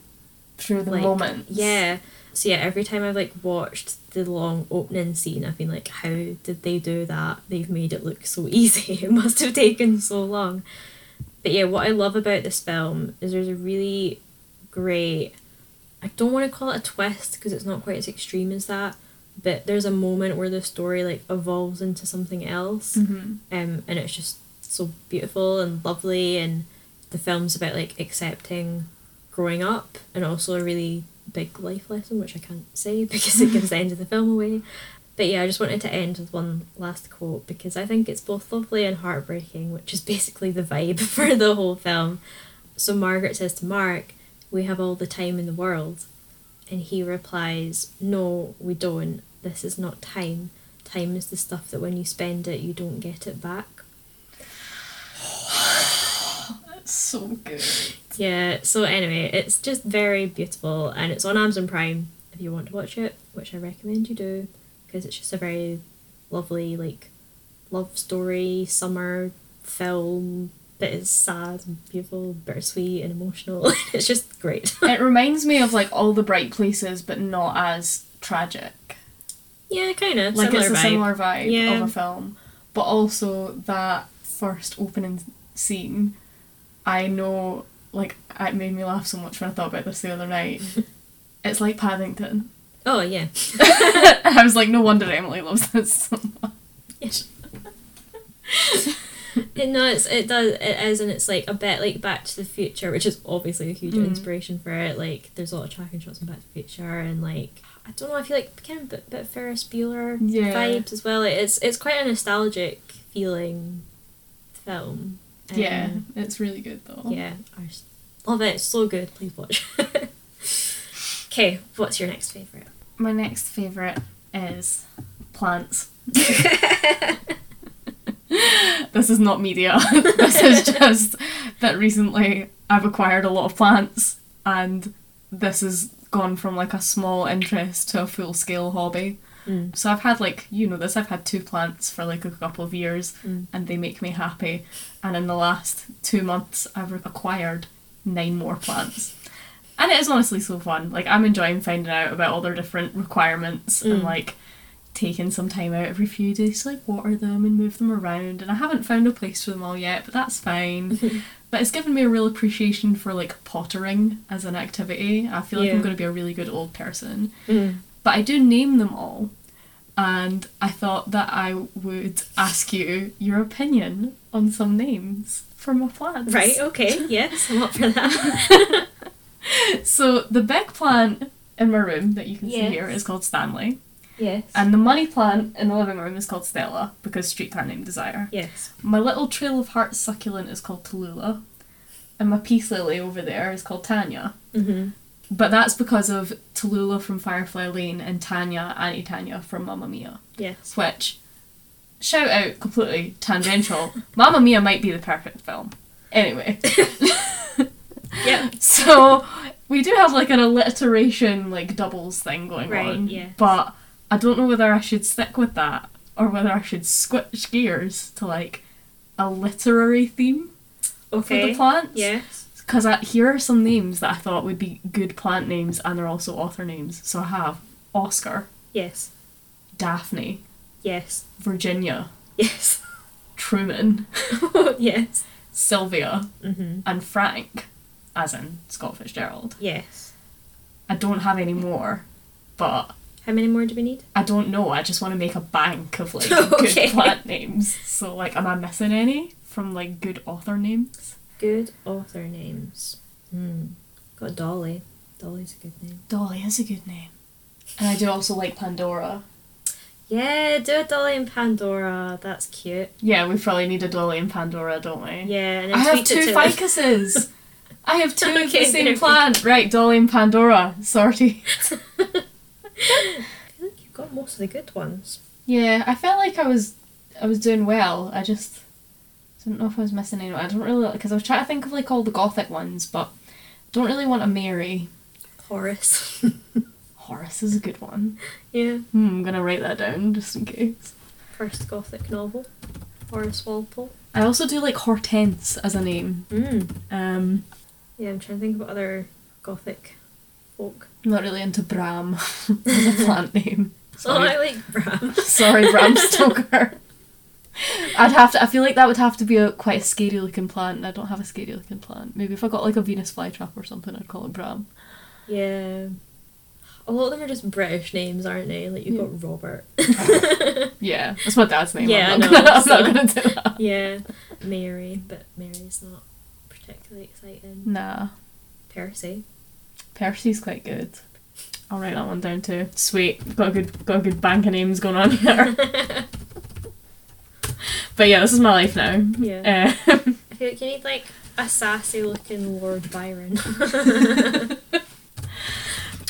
through the like moments. yeah. So yeah every time i've like watched the long opening scene i've been like how did they do that? They've made it look so *laughs* easy. It must have taken so long. But yeah what i love about this film is there's a really great i don't want to call it a twist because it's not quite as extreme as that but there's a moment where the story like evolves into something else hmm um, and it's just so beautiful and lovely and the film's about like accepting growing up and also a really big life lesson which I can't say *laughs* because it gives the end of the film away. But yeah I just wanted to end with one last quote because I think it's both lovely and heartbreaking which is *laughs* basically the vibe *laughs* for the whole film. So Margaret says to Mark we have all the time in the world and he replies no we don't. This is not time. Time is the stuff that when you spend it you don't get it back. That's so good. Yeah, so anyway, it's just very beautiful and it's on Amazon Prime if you want to watch it, which I recommend you do because it's just a very lovely, like, love story, summer film that is sad and beautiful, bittersweet and emotional. *laughs* it's just great. *laughs* it reminds me of like all the bright places, but not as tragic. yeah, kind of. Like similar it's a vibe. similar vibe Yeah. of a film, but also that first opening scene. I know, like, it made me laugh so much when I thought about this the other night. *laughs* it's like Paddington. Oh, yeah. I was like, no wonder Emily loves this so much. *laughs* It, no, it's, it does, it is, and it's like a bit like Back to the Future, which is obviously a huge Mhm. inspiration for it. Like, there's a lot of tracking shots in Back to the Future, and like, I don't know, I feel like kind of a bit, bit Ferris Bueller Yeah. vibes as well. It's it's quite a nostalgic feeling film. Um, Yeah, it's really good though. Yeah, I love it. It's so good. Please watch. *laughs* Okay, what's your next favourite? My next favourite is plants. *laughs* *laughs* this is not media. *laughs* this is just that recently I've acquired a lot of plants and this has gone from like a small interest to a full scale hobby. Mm. So I've had like you know this I've had two plants for like a couple of years Mm. and they make me happy and in the last 2 months I've acquired 9 more plants. And it is honestly so fun. Like I'm enjoying finding out about all their different requirements and Mm. like taking some time out every few days to like water them and move them around and I haven't found a place for them all yet, but that's fine. *laughs* but it's given me a real appreciation for like pottering as an activity. I feel like I'm going to be a really good old person. Mm. But I do name them all. And I thought that I would ask you your opinion on some names for my plants. Right. Okay. *laughs* Yes, I'm up for that. *laughs* So the big plant in my room that you can see here is called Stanley. Yes. And the money plant in the living room is called Stella because streetcar named Desire. yes. My little trail of hearts succulent is called Tallulah. And my peace lily over there is called Tanya. Mm-hmm. But that's because of Tallulah from Firefly Lane and Tanya, Auntie Tanya from Mamma Mia. Yes. Which, shout out, completely tangential, *laughs* Mamma Mia might be the perfect film. Anyway. *laughs* yeah. *laughs* So we do have like an alliteration like doubles thing going Right, on. yes. But I don't know whether I should stick with that or whether I should switch gears to like a literary theme for the plants. Yes. Because here are some names that I thought would be good plant names and they're also author names. So I have Oscar, Yes. Daphne, Yes. Virginia, Yes. Truman, *laughs* yes. Sylvia, Mm-hmm. and Frank, as in Scott Fitzgerald. Yes. I don't have any more, but How many more do we need? I don't know. I just want to make a bank of like *laughs* Okay. good plant names. So like, am I missing any from like good author names? Good author names. Hmm. Got Dolly. Dolly's a good name. Dolly is a good name, and I do also like Pandora. Yeah, do a Dolly and Pandora. That's cute. Yeah, we probably need a Dolly and Pandora, don't we? Yeah, and I have two ficuses. *laughs* I have two of Okay, the same plant. Right, Dolly and Pandora. Sorry. *laughs* I feel like you've got most of the good ones. Yeah, I felt like I was, I was doing well. I just didn't know if I was missing any. I don't really because I was trying to think of like all the gothic ones, but don't really want a Mary. Horace. *laughs* Horace is a good one. yeah. Hmm, I'm gonna write that down just in case. First Gothic novel. Horace Walpole. I also do like Hortense as a name. Mm. Um, Yeah, I'm trying to think of other Gothic folk. I'm not really into Bram as *laughs* a plant name. Oh, I like Bram. sorry, Bram *laughs* Stoker. I'd have to. I feel like that would have to be a quite a scary looking plant. and I don't have a scary looking plant. Maybe if I got like a Venus flytrap or something, I'd call it Bram. yeah. A lot of them are just British names, aren't they? Like you've Yeah. got Robert. *laughs* Yeah, that's my dad's name. Yeah, I'm not, know, gonna, I'm so- not gonna do that. yeah. Mary, but Mary's not particularly exciting. Nah, Percy. Percy's quite good. I'll write that one down too. Sweet, got a good, got a good bank of names going on here. *laughs* but yeah, this is my life now. Yeah. Um, I feel like you need like a sassy looking Lord Byron. *laughs*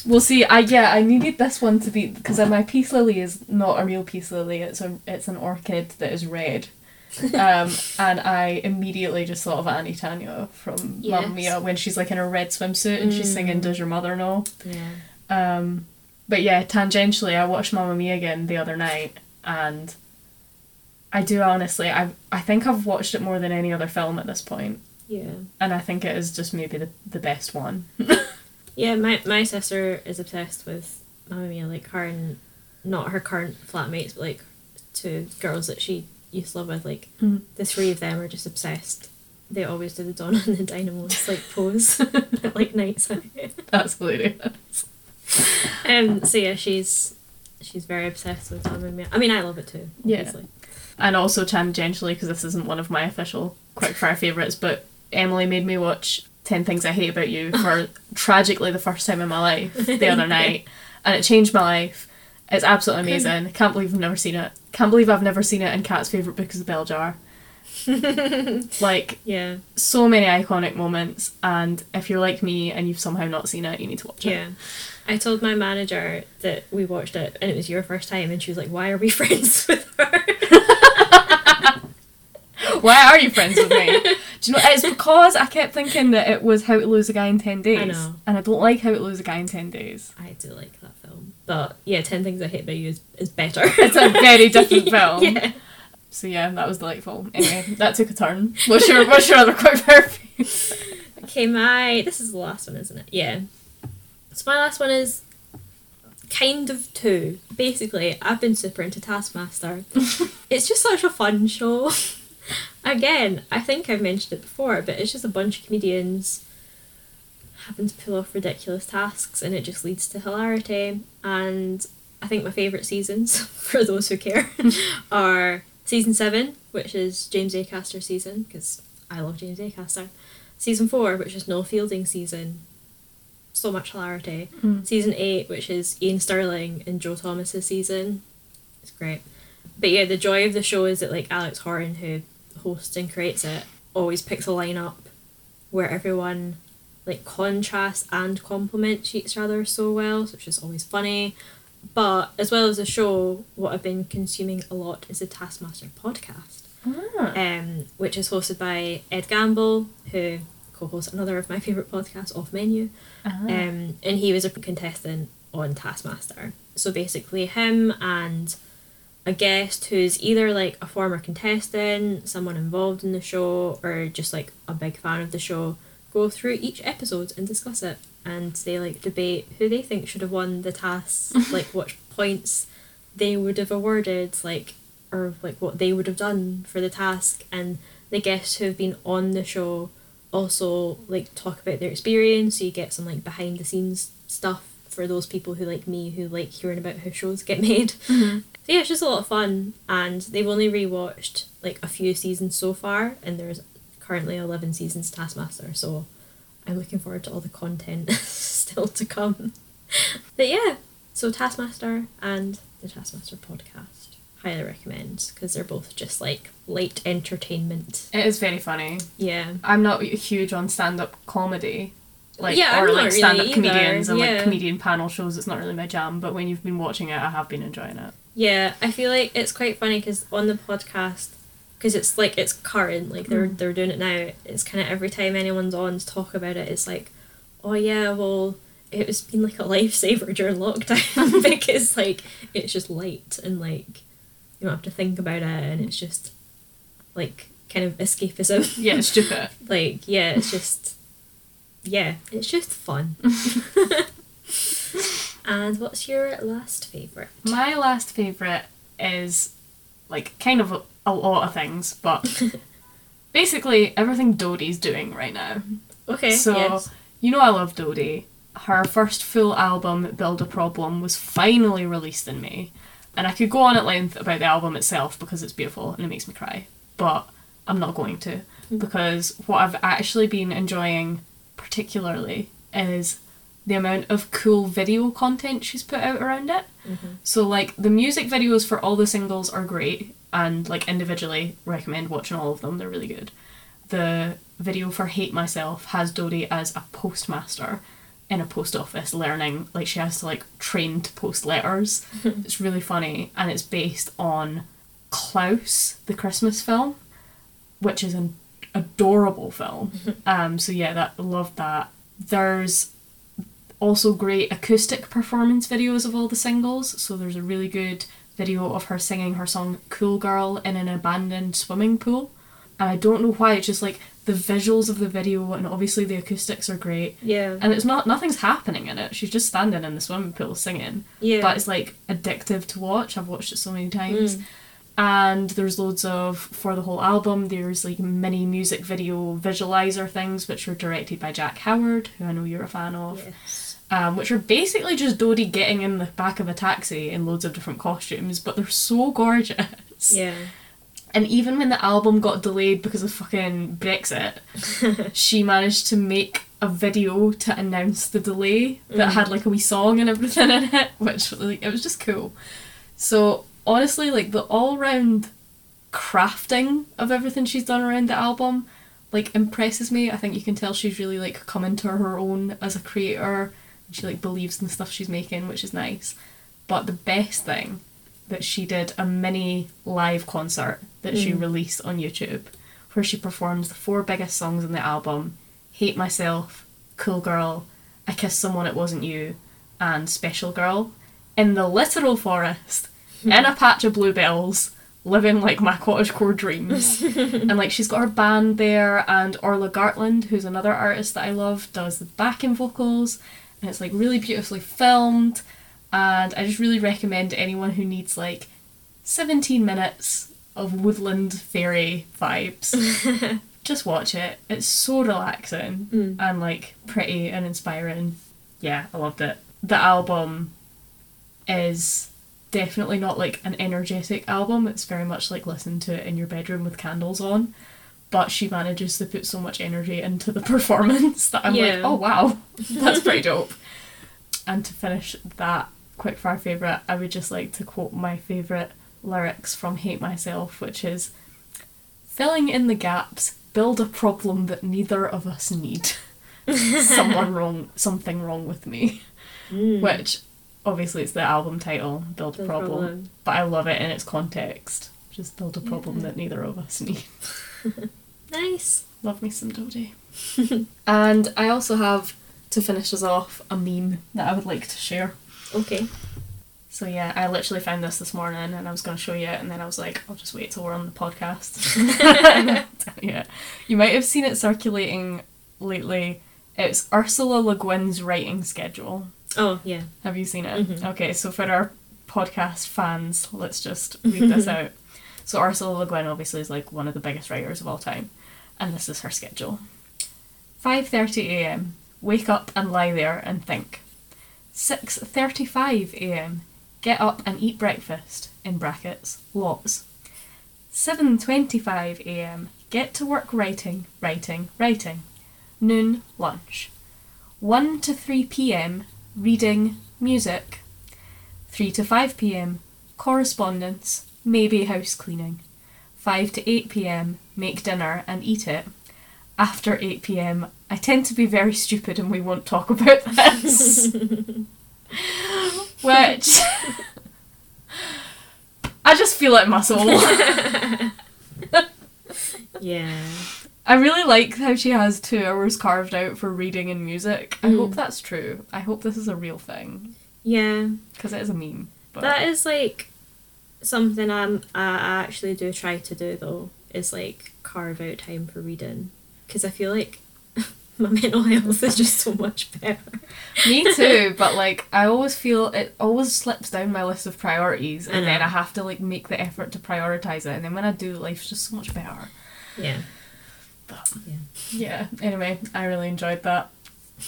We'll see. I yeah, I needed this one to be because my peace lily is not a real peace lily. It's a it's an orchid that is red. *laughs* um, and I immediately just thought of Annie Tanya from Yes. Mamma Mia when she's like in a red swimsuit and she's singing Mm. "Does Your Mother Know?" yeah. Um, but yeah, tangentially, I watched Mamma Mia again the other night, and I do honestly, I I think I've watched it more than any other film at this point, Yeah. and I think it is just maybe the the best one. *laughs* Yeah, my my sister is obsessed with Mamma Mia, like her and not her current flatmates, but like two girls that she used to live with, like Mm. the three of them are just obsessed. They always do the Donna *laughs* and the Dynamos like pose *laughs* at like nights out. That's hilarious. Um so yeah, she's she's very obsessed with Mamma Mia. I mean I love it too, Yeah. And also tangentially, because this isn't one of my official quickfire favourites, but Emily made me watch 10 Things I Hate About You *laughs* for tragically the first time in my life the other night, and it changed my life. It's absolutely amazing. Can't believe I've never seen it. Can't believe I've never seen it, and Cat's favourite book is The Bell Jar. *laughs* like, Yeah. so many iconic moments, and if you're like me and you've somehow not seen it, you need to watch it. Yeah. I told my manager that we watched it and it was your first time and she was like, Why are we *laughs* friends with her? *laughs* Why are you friends with me? Do you know? It's because I kept thinking that it was How to Lose a Guy in Ten Days, I know. and I don't like How to Lose a Guy in Ten Days. I do like that. But yeah, Ten Things I Hate About You is, is better. *laughs* It's a very different *laughs* film. yeah. So yeah, that was delightful. Anyway, that took a turn. What's your What's your other quick fire? Okay, my this is the last one, isn't it? Yeah. So my last one is kind of two. Basically, I've been super into Taskmaster. *laughs* it's just such a fun show. Again, I think I've mentioned it before, but it's just a bunch of comedians having to pull off ridiculous tasks and it just leads to hilarity. And I think my favourite seasons, *laughs* for those who care, *laughs* are season seven, which is James Acaster season, because I love James Acaster. Season four, which is Noel Fielding season. so much hilarity. Hmm. Season eight, which is Iain Stirling and Joe Thomas's season, it's great. But yeah, the joy of the show is that like Alex Horne, who hosts and creates it, always picks a lineup where everyone like contrasts and complements each other so well, so it's just always funny. But as well as the show, what I've been consuming a lot is the Taskmaster podcast Ah. um, which is hosted by Ed Gamble, who co-hosts another of my favourite podcasts, Off Menu. Ah. Um, and he was a contestant on Taskmaster. So basically, him and a guest who's either like a former contestant, someone involved in the show, or just like a big fan of the show, go through each episode and discuss it. And they like debate who they think should have won the tasks, *laughs* like what points they would have awarded, like or like what they would have done for the task. And the guests who have been on the show also like talk about their experience so you get some like behind the scenes stuff for those people who like me who like hearing about how shows get *laughs* made Mm-hmm. so yeah it's just a lot of fun and they've only rewatched like a few seasons so far and there's currently 11 seasons taskmaster so i'm looking forward to all the content *laughs* still to come but yeah so taskmaster and the taskmaster podcast highly recommend because they're both just like light entertainment It is very funny. yeah I'm not huge on stand up comedy. Like Yeah, or I'm like stand up really comedians either, and yeah. like comedian panel shows, it's not really my jam, but when you've been watching it I have been enjoying it. Yeah, I feel like it's quite funny because on the podcast, because it's like it's current, like they're mm. they're doing it now. It's kind of every time anyone's on to talk about it, it's like, oh yeah, well, it was been like a lifesaver *laughs* during lockdown *laughs* because like it's just light and like you don't have to think about it and it's just like kind of escapism. *laughs* Yeah, it's stupid. like yeah, it's just yeah, it's just fun. and what's your last favorite? My last favourite is like kind of a, lot of things, but *laughs* basically everything Dodie's doing right now. Okay. So yes. you know I love Dodie. Her first full album, Build a Problem, was finally released in May. And I could go on at length about the album itself because it's beautiful and it makes me cry. But I'm not going to. Mm. Because what I've actually been enjoying particularly is the amount of cool video content she's put out around it. So like the music videos for all the singles are great and like individually recommend watching all of them. They're really good. The video for Hate Myself has Dodie as a postmaster in a post office learning like she has to like train to post letters. *laughs* it's really funny and it's based on Klaus, the Christmas film, which is an adorable film. um so yeah, that loved that. There's also great acoustic performance videos of all the singles. So there's a really good video of her singing her song Cool Girl in an abandoned swimming pool. And I don't know why, it's just like the visuals of the video and obviously the acoustics are great. Yeah. And it's not nothing's happening in it. She's just standing in the swimming pool singing. Yeah. But it's like addictive to watch. I've watched it so many times. Mm. And there's loads of for the whole album, there's like mini music video visualizer things which are directed by Jack Howard, who I know you're a fan of Yes. Um, which are basically just Dodie getting in the back of a taxi in loads of different costumes, but they're so gorgeous. Yeah. And even when the album got delayed because of fucking Brexit, *laughs* she managed to make a video to announce the delay that had like a wee song and everything in it, which like it was just cool. So honestly, like the all round crafting of everything she's done around the album like impresses me. I think you can tell she's really like come into her own as a creator she like believes in the stuff she's making, which is nice. But the best thing that she did a mini live concert that she mm. released on YouTube where she performs the four biggest songs on the album Hate Myself, Cool Girl, I Kissed Someone It Wasn't You, and Special Girl in the literal forest *laughs* in a patch of bluebells living like my cottagecore dreams. *laughs* And like she's got her band there and Orla Gartland who's another artist that I love does the backing vocals and it's like really beautifully filmed and I just really recommend anyone who needs like 17 minutes of woodland fairy vibes *laughs* just watch it. It's so relaxing mm. and like pretty and inspiring. Yeah I loved it. The album is definitely not like an energetic album. It's very much like listen to it in your bedroom with candles on but she manages to put so much energy into the *laughs* performance that I'm like, oh wow, *laughs* that's pretty *laughs* dope. And to finish that quickfire favourite, I would just like to quote my favourite lyrics from Hate Myself, which is filling in the gaps, build a problem that neither of us need. Someone wrong, something wrong with me. Mm. Which obviously it's the album title, Build a Build a Problem, Problem. but I love it in its context. Just build a problem Yeah. that neither of us need. *laughs* Nice. Love me some Dodie. *laughs* and I also have, to finish us off, a meme that I would like to share. Okay. So yeah, I literally found this this morning and I was going to show you it and then I was like, I'll just wait till we're on the podcast. *laughs* yeah. You might have seen it circulating lately. It's Ursula Le Guin's writing schedule. Oh yeah. Have you seen it? Mhm. Okay, so for our podcast fans, let's just read this out. So Ursula Le Guin obviously is like one of the biggest writers of all time, and this is her schedule. 5:30 a.m. Wake up and lie there and think. 6:35 a.m. Get up and eat breakfast in brackets lots. 7:25 a.m. Get to work writing, writing, writing. Noon lunch. 1 to 3 p.m. reading, music. 3 to 5 pm, correspondence, maybe house cleaning. 5 to 8 pm, make dinner and eat it. After 8 pm, I tend to be very stupid and we won't talk about this. *laughs* Which. I just feel it in my soul. Yeah. I really like how she has two hours carved out for reading and music. I Mm. hope that's true. I hope this is a real thing. Yeah. Because it is a meme. But That is like something I'm I actually do try to do though. Is like carve out time for reading because I feel like *laughs* my mental health is just so much better. Me *laughs* too, but like I always feel it always slips down my list of priorities, I and then. I have to like make the effort to prioritize it, and then when I do, life's just so much better. Yeah. But Yeah. yeah, anyway, I really enjoyed that.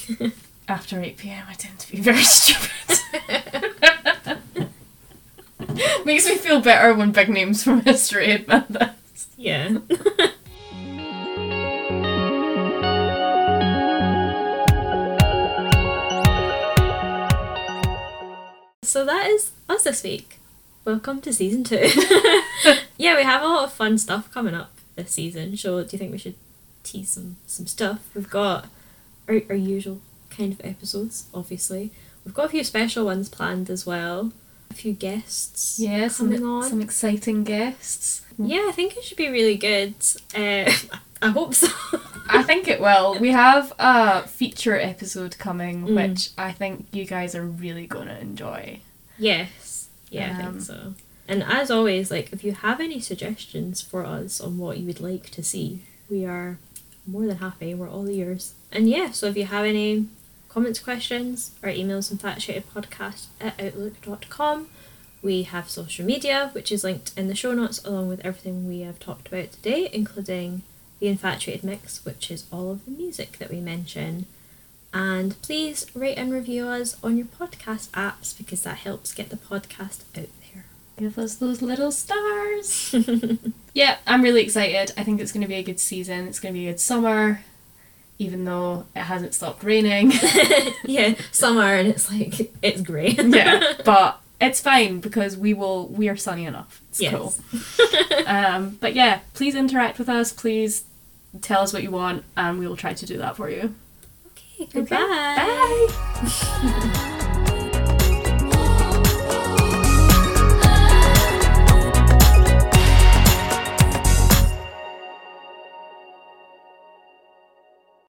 *laughs* After eight pm, I tend to be very stupid. *laughs* Makes me feel better when big names from history admit this. Yeah. *laughs* so that is us this week. Welcome to season two. *laughs* yeah, we have a lot of fun stuff coming up this season. So do you think we should tease some some stuff? We've got our, our usual kind of episodes, obviously. We've got a few special ones planned as well. A few guests Yeah, some, coming on. some exciting guests. Yeah, I think it should be really good. Uh, *laughs* I hope so. I think it will. We have a feature episode coming, Mm. which I think you guys are really gonna enjoy. yes. Yeah, I Um, think so. And as always, like if you have any suggestions for us on what you would like to see, we are more than happy. We're all ears. And yeah, so if you have any comments, questions, our emails infatuatedpodcast at outlook.com. We have social media, which is linked in the show notes along with everything we have talked about today, including the Infatuated Mix, which is all of the music that we mention. And please rate and review us on your podcast apps because that helps get the podcast out there. Give us those little stars. *laughs* yeah, I'm really excited. I think it's gonna be a good season. It's gonna be a good summer, even though it hasn't stopped raining. *laughs* yeah, summer and it's like it's great. yeah, *laughs* but it's fine because we will. We are sunny enough. It's Yes. cool. *laughs* Um, but yeah, please interact with us. Please tell us what you want, and we will try to do that for you. Okay, goodbye. Bye.